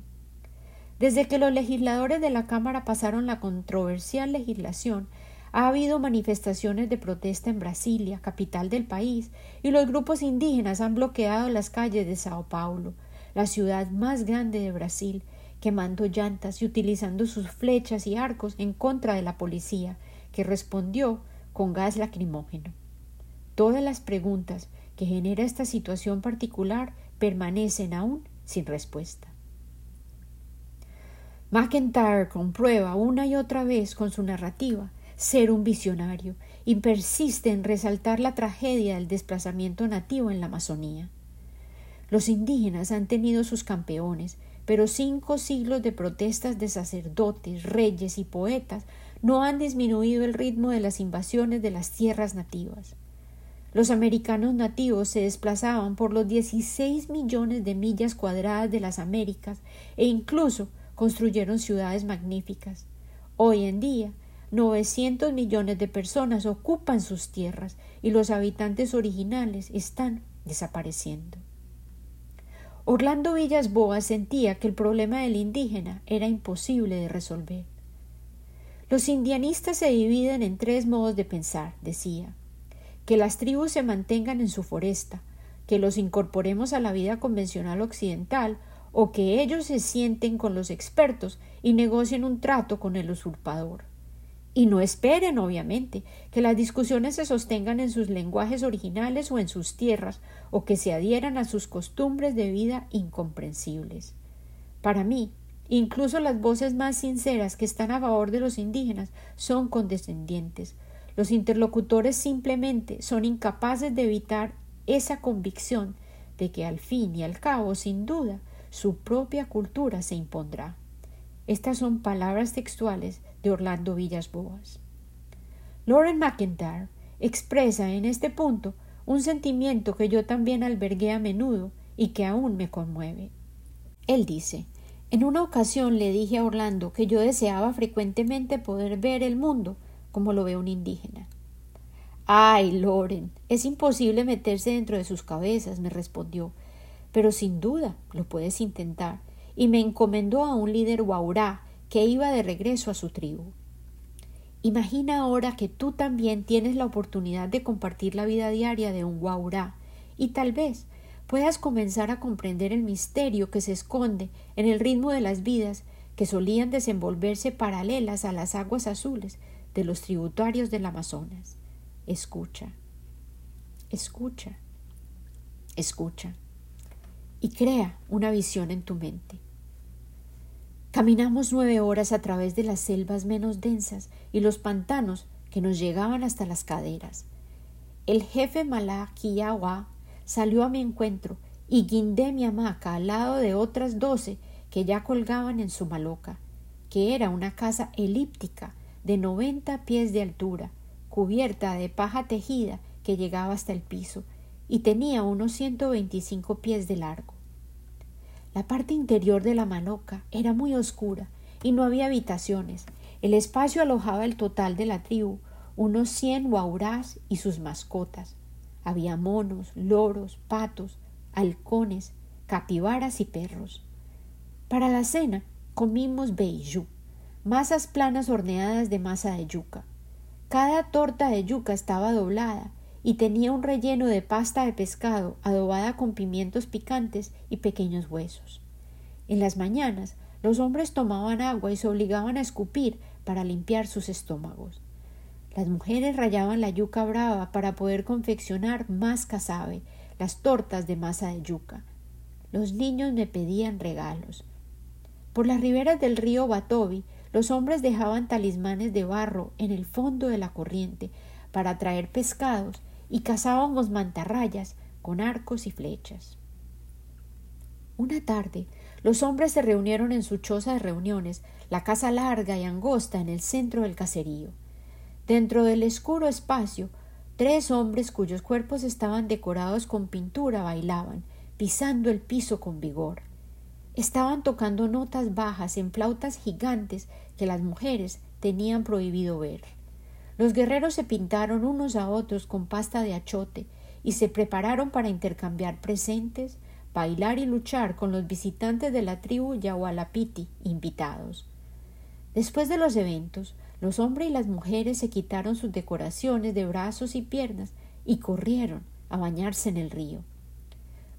Desde que los legisladores de la Cámara pasaron la controversial legislación, ha habido manifestaciones de protesta en Brasilia, capital del país, y los grupos indígenas han bloqueado las calles de Sao Paulo, la ciudad más grande de Brasil, quemando llantas y utilizando sus flechas y arcos en contra de la policía, que respondió con gas lacrimógeno. Todas las preguntas que genera esta situación particular permanecen aún sin respuesta. McIntyre comprueba una y otra vez con su narrativa ser un visionario y persiste en resaltar la tragedia del desplazamiento nativo en la Amazonía. Los indígenas han tenido sus campeones, pero cinco siglos de protestas de sacerdotes, reyes y poetas no han disminuido el ritmo de las invasiones de las tierras nativas. Los americanos nativos se desplazaban por los 16 millones de millas cuadradas de las Américas e incluso construyeron ciudades magníficas. Hoy en día 900 millones de personas ocupan sus tierras y los habitantes originales están desapareciendo. Orlando Villas Boas sentía que el problema del indígena era imposible de resolver. Los indianistas se dividen en tres modos de pensar, decía que las tribus se mantengan en su foresta, que los incorporemos a la vida convencional occidental o que ellos se sienten con los expertos y negocien un trato con el usurpador. Y no esperen, obviamente, que las discusiones se sostengan en sus lenguajes originales o en sus tierras, o que se adhieran a sus costumbres de vida incomprensibles. Para mí, incluso las voces más sinceras que están a favor de los indígenas son condescendientes. Los interlocutores simplemente son incapaces de evitar esa convicción de que al fin y al cabo, sin duda, su propia cultura se impondrá. Estas son palabras textuales de Orlando Villas Boas. Lauren McIntyre expresa en este punto un sentimiento que yo también albergué a menudo y que aún me conmueve. Él dice En una ocasión le dije a Orlando que yo deseaba frecuentemente poder ver el mundo como lo ve un indígena. Ay, Loren, es imposible meterse dentro de sus cabezas, me respondió, pero sin duda lo puedes intentar y me encomendó a un líder guaurá que iba de regreso a su tribu. Imagina ahora que tú también tienes la oportunidad de compartir la vida diaria de un guaurá y tal vez puedas comenzar a comprender el misterio que se esconde en el ritmo de las vidas que solían desenvolverse paralelas a las aguas azules de los tributarios del Amazonas. Escucha, escucha, escucha y crea una visión en tu mente. Caminamos nueve horas a través de las selvas menos densas y los pantanos que nos llegaban hasta las caderas. El jefe Malá salió a mi encuentro y guindé mi hamaca al lado de otras doce que ya colgaban en su maloca, que era una casa elíptica de noventa pies de altura, cubierta de paja tejida que llegaba hasta el piso y tenía unos ciento veinticinco pies de largo. La parte interior de la maloca era muy oscura y no había habitaciones. El espacio alojaba el total de la tribu, unos cien guaurás y sus mascotas. Había monos, loros, patos, halcones, capibaras y perros. Para la cena comimos beiyú, masas planas horneadas de masa de yuca. Cada torta de yuca estaba doblada y tenía un relleno de pasta de pescado adobada con pimientos picantes y pequeños huesos. En las mañanas los hombres tomaban agua y se obligaban a escupir para limpiar sus estómagos. Las mujeres rayaban la yuca brava para poder confeccionar más casabe, las tortas de masa de yuca. Los niños me pedían regalos. Por las riberas del río Batobi, los hombres dejaban talismanes de barro en el fondo de la corriente para atraer pescados y cazábamos mantarrayas con arcos y flechas. Una tarde, los hombres se reunieron en su choza de reuniones, la casa larga y angosta en el centro del caserío. Dentro del oscuro espacio, tres hombres cuyos cuerpos estaban decorados con pintura bailaban, pisando el piso con vigor. Estaban tocando notas bajas en flautas gigantes que las mujeres tenían prohibido ver. Los guerreros se pintaron unos a otros con pasta de achote y se prepararon para intercambiar presentes, bailar y luchar con los visitantes de la tribu Yahualapiti invitados. Después de los eventos, los hombres y las mujeres se quitaron sus decoraciones de brazos y piernas y corrieron a bañarse en el río.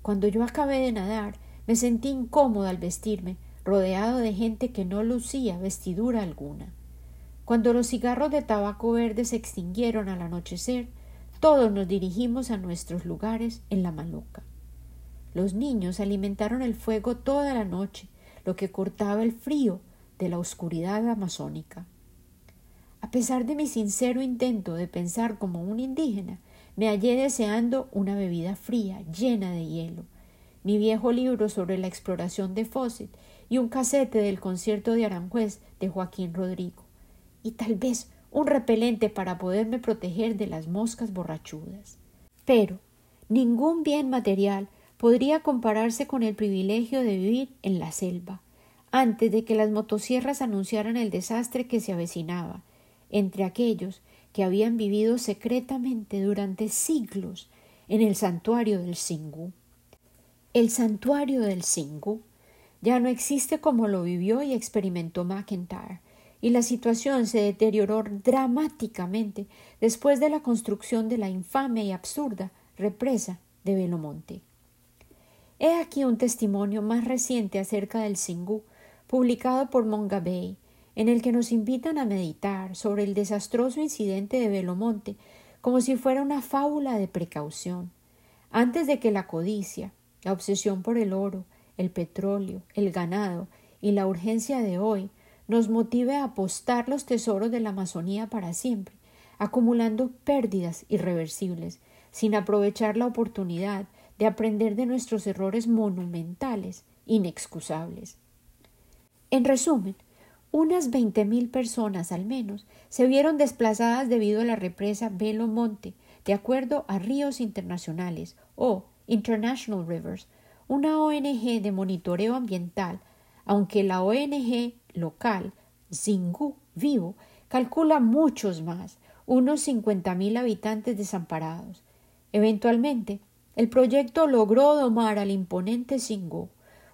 Cuando yo acabé de nadar, me sentí incómoda al vestirme, rodeado de gente que no lucía vestidura alguna. Cuando los cigarros de tabaco verde se extinguieron al anochecer, todos nos dirigimos a nuestros lugares en la maluca. Los niños alimentaron el fuego toda la noche, lo que cortaba el frío de la oscuridad amazónica. A pesar de mi sincero intento de pensar como un indígena, me hallé deseando una bebida fría, llena de hielo, mi viejo libro sobre la exploración de Fawcett y un casete del concierto de Aranjuez de Joaquín Rodrigo y tal vez un repelente para poderme proteger de las moscas borrachudas. Pero ningún bien material podría compararse con el privilegio de vivir en la selva, antes de que las motosierras anunciaran el desastre que se avecinaba, entre aquellos que habían vivido secretamente durante siglos en el santuario del Singú. El santuario del Singú ya no existe como lo vivió y experimentó McIntyre, y la situación se deterioró dramáticamente después de la construcción de la infame y absurda represa de Belomonte. He aquí un testimonio más reciente acerca del Singú, publicado por Mongabey, en el que nos invitan a meditar sobre el desastroso incidente de Belomonte como si fuera una fábula de precaución, antes de que la codicia, la obsesión por el oro, el petróleo, el ganado y la urgencia de hoy nos motive a apostar los tesoros de la Amazonía para siempre, acumulando pérdidas irreversibles, sin aprovechar la oportunidad de aprender de nuestros errores monumentales, inexcusables. En resumen, unas veinte mil personas al menos se vieron desplazadas debido a la represa Belo Monte, de acuerdo a Ríos Internacionales o International Rivers, una ONG de monitoreo ambiental, aunque la ONG local, Zingu Vivo, calcula muchos más, unos cincuenta mil habitantes desamparados. Eventualmente, el proyecto logró domar al imponente Zingu,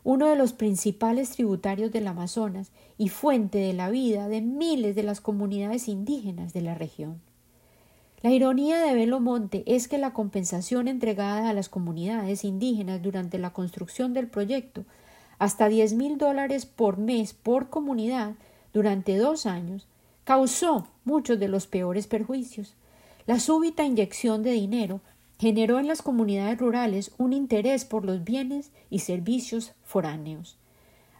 uno de los principales tributarios del Amazonas y fuente de la vida de miles de las comunidades indígenas de la región. La ironía de Belo Monte es que la compensación entregada a las comunidades indígenas durante la construcción del proyecto hasta diez mil dólares por mes por comunidad durante dos años, causó muchos de los peores perjuicios. La súbita inyección de dinero generó en las comunidades rurales un interés por los bienes y servicios foráneos.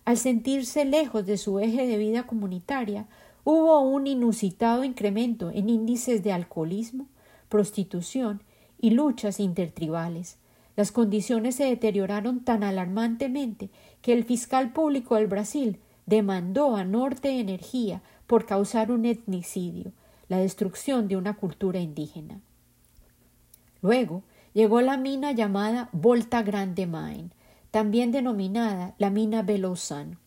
Al sentirse lejos de su eje de vida comunitaria, hubo un inusitado incremento en índices de alcoholismo, prostitución y luchas intertribales. Las condiciones se deterioraron tan alarmantemente que el fiscal público del Brasil demandó a Norte Energía por causar un etnicidio, la destrucción de una cultura indígena. Luego llegó la mina llamada Volta Grande Mine, también denominada la mina Belozán,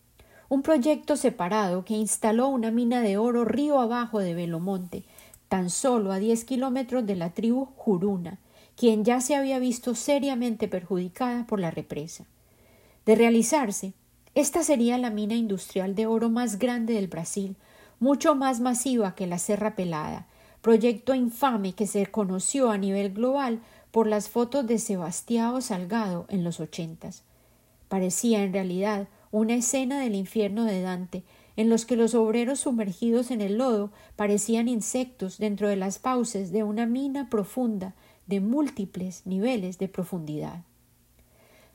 un proyecto separado que instaló una mina de oro río abajo de Belomonte, tan solo a diez kilómetros de la tribu Juruna, quien ya se había visto seriamente perjudicada por la represa. De realizarse, esta sería la mina industrial de oro más grande del Brasil, mucho más masiva que la Serra Pelada, proyecto infame que se conoció a nivel global por las fotos de Sebastião Salgado en los ochentas. Parecía en realidad una escena del infierno de Dante, en los que los obreros sumergidos en el lodo parecían insectos dentro de las fauces de una mina profunda de múltiples niveles de profundidad.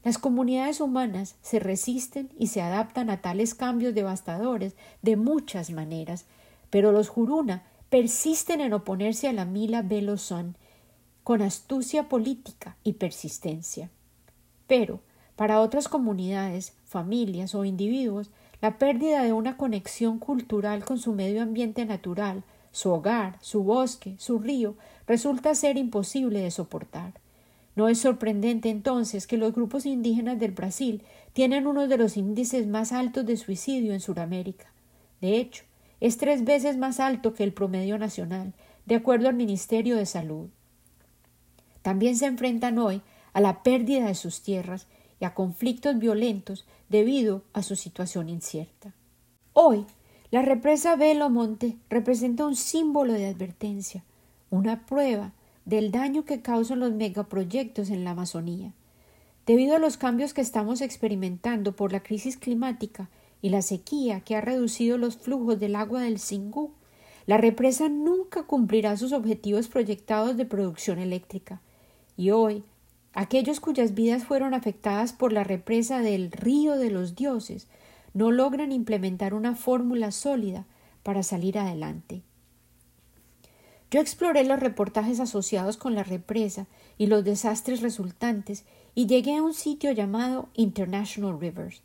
Las comunidades humanas se resisten y se adaptan a tales cambios devastadores de muchas maneras, pero los Juruna persisten en oponerse a la Mila Belosón con astucia política y persistencia. Pero, para otras comunidades, familias o individuos, la pérdida de una conexión cultural con su medio ambiente natural, su hogar, su bosque, su río, resulta ser imposible de soportar. No es sorprendente entonces que los grupos indígenas del Brasil tienen uno de los índices más altos de suicidio en Sudamérica. De hecho, es tres veces más alto que el promedio nacional, de acuerdo al Ministerio de Salud. También se enfrentan hoy a la pérdida de sus tierras y a conflictos violentos debido a su situación incierta. Hoy, la represa Belo Monte representa un símbolo de advertencia, una prueba del daño que causan los megaproyectos en la Amazonía. Debido a los cambios que estamos experimentando por la crisis climática y la sequía que ha reducido los flujos del agua del Singú, la represa nunca cumplirá sus objetivos proyectados de producción eléctrica. Y hoy, aquellos cuyas vidas fueron afectadas por la represa del río de los dioses no logran implementar una fórmula sólida para salir adelante. Yo exploré los reportajes asociados con la represa y los desastres resultantes y llegué a un sitio llamado International Rivers.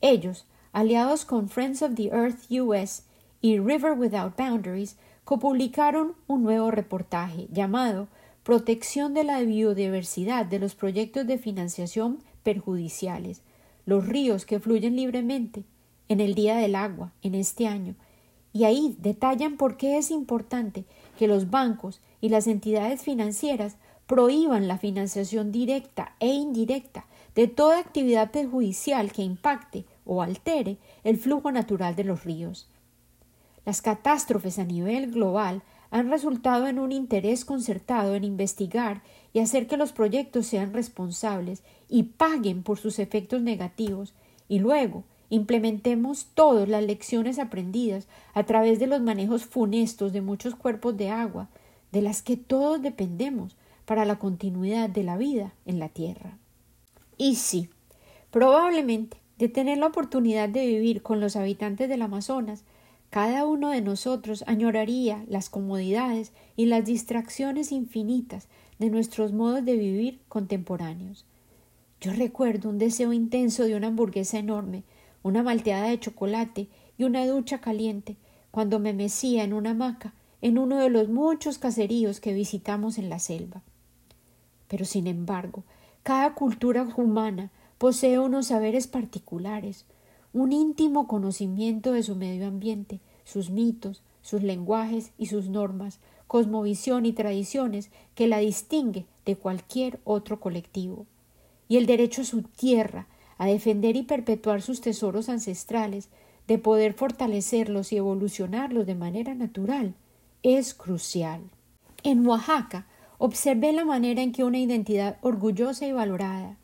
Ellos, aliados con Friends of the Earth US y River Without Boundaries, copublicaron un nuevo reportaje llamado Protección de la biodiversidad de los proyectos de financiación perjudiciales, los ríos que fluyen libremente en el Día del Agua en este año, y ahí detallan por qué es importante que los bancos y las entidades financieras prohíban la financiación directa e indirecta de toda actividad perjudicial que impacte o altere el flujo natural de los ríos. Las catástrofes a nivel global han resultado en un interés concertado en investigar y hacer que los proyectos sean responsables y paguen por sus efectos negativos y luego Implementemos todas las lecciones aprendidas a través de los manejos funestos de muchos cuerpos de agua, de las que todos dependemos para la continuidad de la vida en la Tierra. Y sí, probablemente de tener la oportunidad de vivir con los habitantes del Amazonas, cada uno de nosotros añoraría las comodidades y las distracciones infinitas de nuestros modos de vivir contemporáneos. Yo recuerdo un deseo intenso de una hamburguesa enorme una malteada de chocolate y una ducha caliente cuando me mecía en una hamaca en uno de los muchos caseríos que visitamos en la selva. Pero sin embargo, cada cultura humana posee unos saberes particulares, un íntimo conocimiento de su medio ambiente, sus mitos, sus lenguajes y sus normas, cosmovisión y tradiciones que la distingue de cualquier otro colectivo. Y el derecho a su tierra, a defender y perpetuar sus tesoros ancestrales, de poder fortalecerlos y evolucionarlos de manera natural, es crucial. En Oaxaca observé la manera en que una identidad orgullosa y valorada,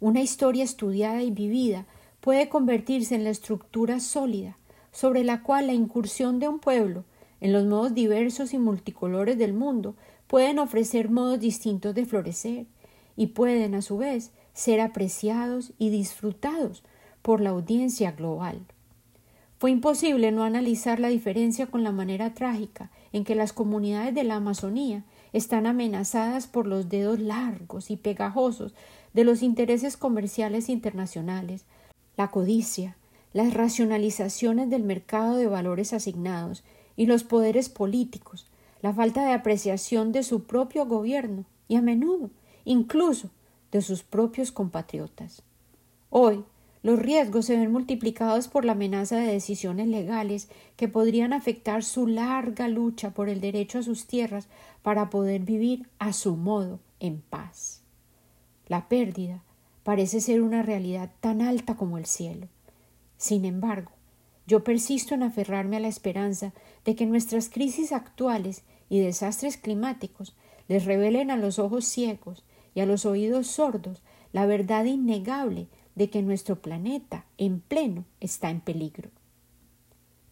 una historia estudiada y vivida, puede convertirse en la estructura sólida sobre la cual la incursión de un pueblo en los modos diversos y multicolores del mundo pueden ofrecer modos distintos de florecer y pueden a su vez ser apreciados y disfrutados por la audiencia global. Fue imposible no analizar la diferencia con la manera trágica en que las comunidades de la Amazonía están amenazadas por los dedos largos y pegajosos de los intereses comerciales internacionales, la codicia, las racionalizaciones del mercado de valores asignados y los poderes políticos, la falta de apreciación de su propio gobierno y a menudo incluso de sus propios compatriotas. Hoy, los riesgos se ven multiplicados por la amenaza de decisiones legales que podrían afectar su larga lucha por el derecho a sus tierras para poder vivir a su modo en paz. La pérdida parece ser una realidad tan alta como el cielo. Sin embargo, yo persisto en aferrarme a la esperanza de que nuestras crisis actuales y desastres climáticos les revelen a los ojos ciegos y a los oídos sordos la verdad innegable de que nuestro planeta en pleno está en peligro.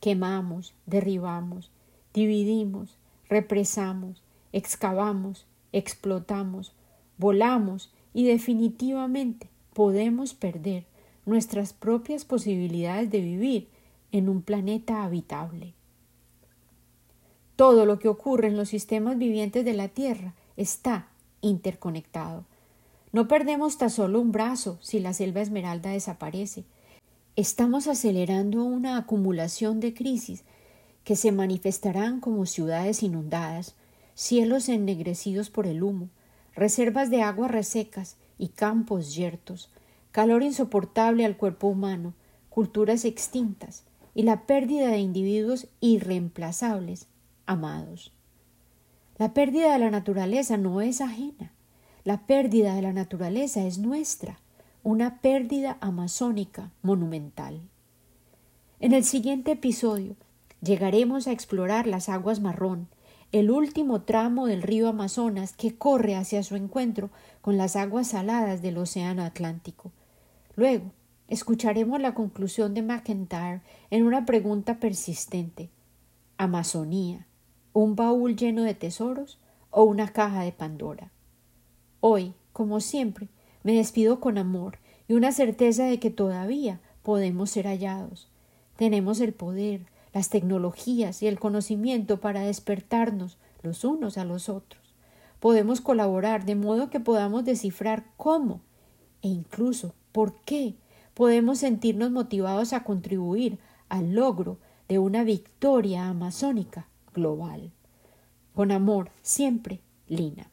Quemamos, derribamos, dividimos, represamos, excavamos, explotamos, volamos y definitivamente podemos perder nuestras propias posibilidades de vivir en un planeta habitable. Todo lo que ocurre en los sistemas vivientes de la Tierra está interconectado. No perdemos tan solo un brazo si la selva esmeralda desaparece. Estamos acelerando una acumulación de crisis que se manifestarán como ciudades inundadas, cielos ennegrecidos por el humo, reservas de agua resecas y campos yertos, calor insoportable al cuerpo humano, culturas extintas y la pérdida de individuos irreemplazables, amados. La pérdida de la naturaleza no es ajena. La pérdida de la naturaleza es nuestra, una pérdida amazónica monumental. En el siguiente episodio llegaremos a explorar las aguas marrón, el último tramo del río Amazonas que corre hacia su encuentro con las aguas saladas del Océano Atlántico. Luego, escucharemos la conclusión de McIntyre en una pregunta persistente. Amazonía, un baúl lleno de tesoros o una caja de Pandora. Hoy, como siempre, me despido con amor y una certeza de que todavía podemos ser hallados. Tenemos el poder, las tecnologías y el conocimiento para despertarnos los unos a los otros. Podemos colaborar de modo que podamos descifrar cómo e incluso por qué podemos sentirnos motivados a contribuir al logro de una victoria amazónica global. Con amor, siempre, Lina.